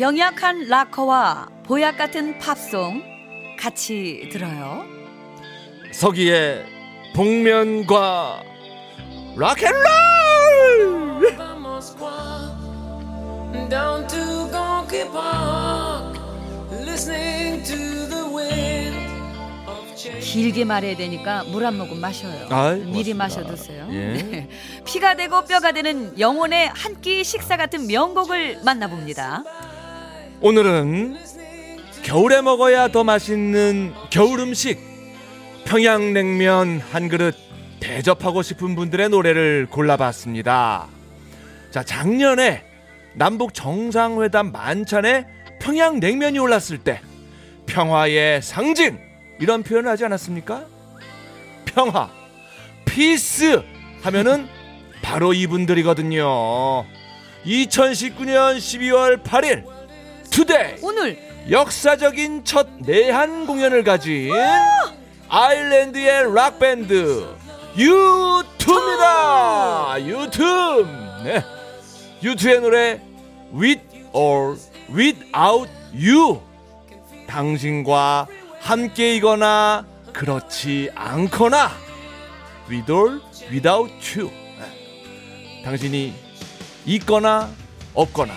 병약한 락커와 보약 같은 팝송 같이 들어요. 서기의 복면과 락앤롤 down to Gonky Park, listening to the wind of change. 길게 말해야 되니까 물 한 모금 마셔요. 아이, 미리. 마셔두세요. 예. 네. 피가 되고 뼈가 되는 영혼의 한 끼 식사 같은 명곡을 만나봅니다. 오늘은 겨울에 먹어야 더 맛있는 겨울 음식 평양냉면 한 그릇 대접하고 싶은 분들의 노래를 골라봤습니다. 자 작년에 남북 정상회담 만찬에 평양냉면이 올랐을 때 평화의 상징 이런 표현을 하지 않았습니까? 평화, 피스 하면은 바로 이분들이거든요. 2019년 12월 8일 today 오늘 역사적인 첫 내한 공연을 가진 아일랜드의 락 밴드 U2입니다. U2. 네. U2의 노래 With or Without You. 당신과 함께이거나 그렇지 않거나 With or Without You. 네. 당신이 있거나 없거나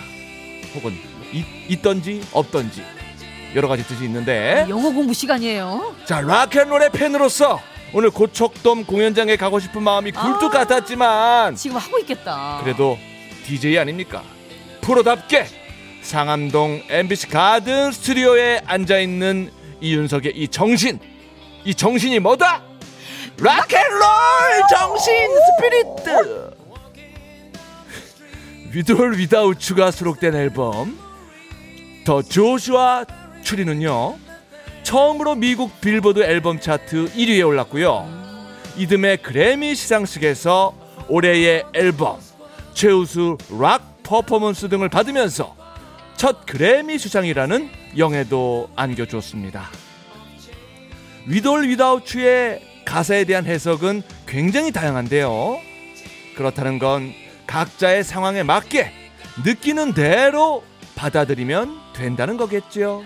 혹은 있, 있던지 없던지 여러 가지 뜻이 있는데 영어 공부 시간이에요. 자 락앤롤의 팬으로서 오늘 고척돔 공연장에 가고 싶은 마음이 굴뚝 아. 같았지만 지금 하고 있겠다. 그래도 DJ 아닙니까 프로답게 상암동 MBC 가든 스튜디오에 앉아 있는 이윤석의 이 정신 이 정신이 뭐다 락앤롤 정신 spirit With or Without You가 수록된 앨범 The Joshua Tree는요 처음으로 미국 빌보드 앨범 차트 1위에 올랐고요. 이듬해 그래미 시상식에서 올해의 앨범 최우수 락 퍼포먼스 등을 받으면서 첫 그래미 수상이라는 영예도 안겨줬습니다. 위돌 위다우츠의 가사에 대한 해석은 굉장히 다양한데요. 그렇다는 건 각자의 상황에 맞게 느끼는 대로 받아들이면 된다는 거겠죠.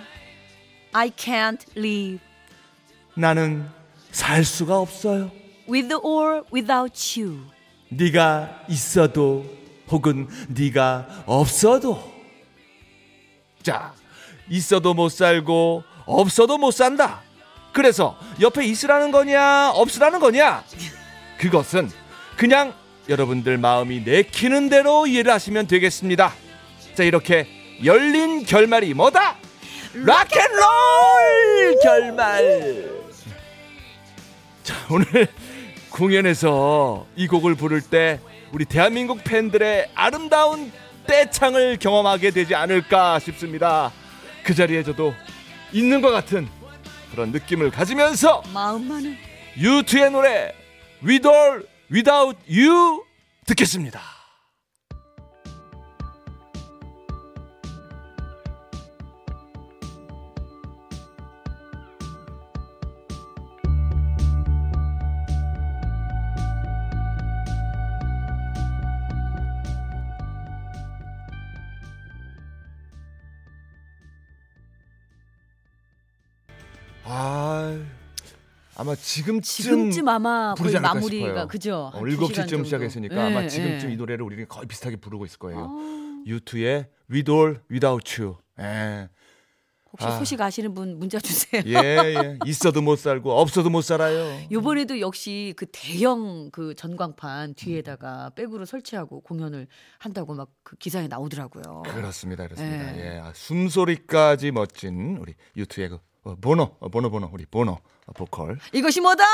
I can't live 나는 살 수가 없어요. with or without you. 네가 있어도 혹은 네가 없어도 자 있어도 못 살고 없어도 못 산다. 그래서 옆에 있으라는 거냐 없으라는 거냐 그것은 그냥 여러분들 마음이 내키는 대로 이해를 하시면 되겠습니다. 자 이렇게 열린 결말이 뭐다? 락앤롤 결말. 자 오늘 공연에서 이 곡을 부를 때 우리 대한민국 팬들의 아름다운 떼창을 경험하게 되지 않을까 싶습니다. 그 자리에 저도 있는 것 같은 그런 느낌을 가지면서 마음만은 유투의 노래 With or Without You 듣겠습니다. 아, 아마 지금쯤 지금쯤 아마 거의 마무리가 싶어요. 그죠? 어, 한두 시간 7시쯤 정도. 시작했으니까 아마 예, 지금쯤 예. 이 노래를 우리는 거의 비슷하게 부르고 있을 거예요. 아. 유투의 With or Without You. 예. 혹시 아. 소식 아시는 분 문자 주세요. 예, 예. 있어도 못 살고 없어도 못 살아요. 요번에도 역시 그 대형 그 전광판 뒤에다가 백으로 설치하고 공연을 한다고 막 그 기사에 나오더라고요. 그렇습니다. 그렇습니다. 예. 예. 아, 숨소리까지 멋진 우리 유투의 그 어, 보노 어, 보노 보노 우리 보노 어, 보컬. 이것이 뭐다?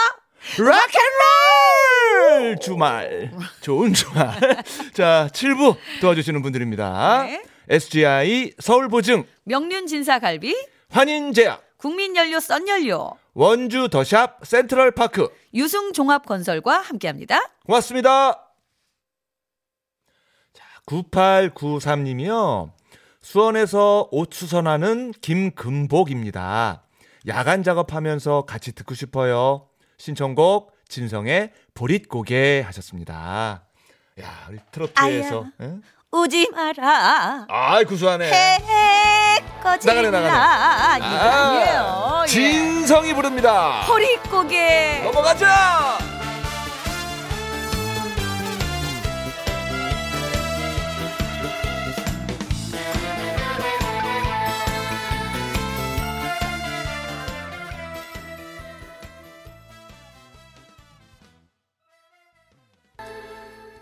락앤롤! 주말. 좋은 주말. 자 7부 도와주시는 분들입니다. 네. SGI 서울보증. 명륜 진사갈비, 환인제약. 국민연료 썬연료, 원주 더샵 센트럴파크. 유승종합건설과 함께합니다. 고맙습니다. 자, 9893님이요. 수원에서 옷 수선하는 김금복입니다. 야간 작업하면서 같이 듣고 싶어요. 신청곡 진성의 보릿고개 하셨습니다. 야, 우리 트로트에서. 응? 오지 마라. 아이, 구수하네. 나가네, 나가네. 나. 이거 아니에요. 예. 진성이 부릅니다. 허리고개. 넘어가자!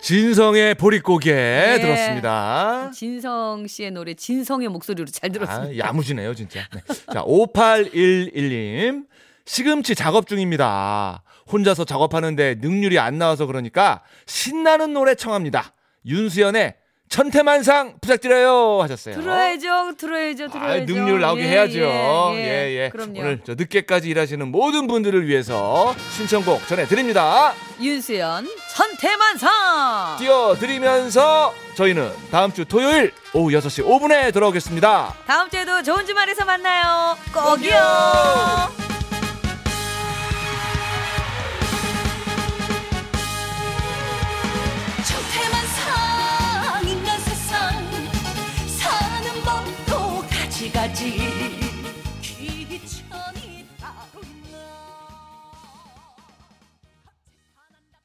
진성의 보릿고개 네. 들었습니다. 진성 씨의 노래 진성의 목소리로 잘 들었습니다. 아, 야무지네요, 진짜. 네. 자, 5811님. 시금치 작업 중입니다. 혼자서 작업하는데 능률이 안 나와서 그러니까 신나는 노래 청합니다. 윤수연의 천태만상 부탁드려요 하셨어요. 들어야죠, 들어야죠, 아, 들어야죠. 능률 나오게 예, 해야죠. 예, 예, 예. 예. 그럼요. 오늘 저 늦게까지 일하시는 모든 분들을 위해서 신청곡 전해드립니다. 윤수연 천태만상. 띄워드리면서 저희는 다음 주 토요일 오후 6시 5분에 돌아오겠습니다. 다음 주에도 좋은 주말에서 만나요. 꼭이요. de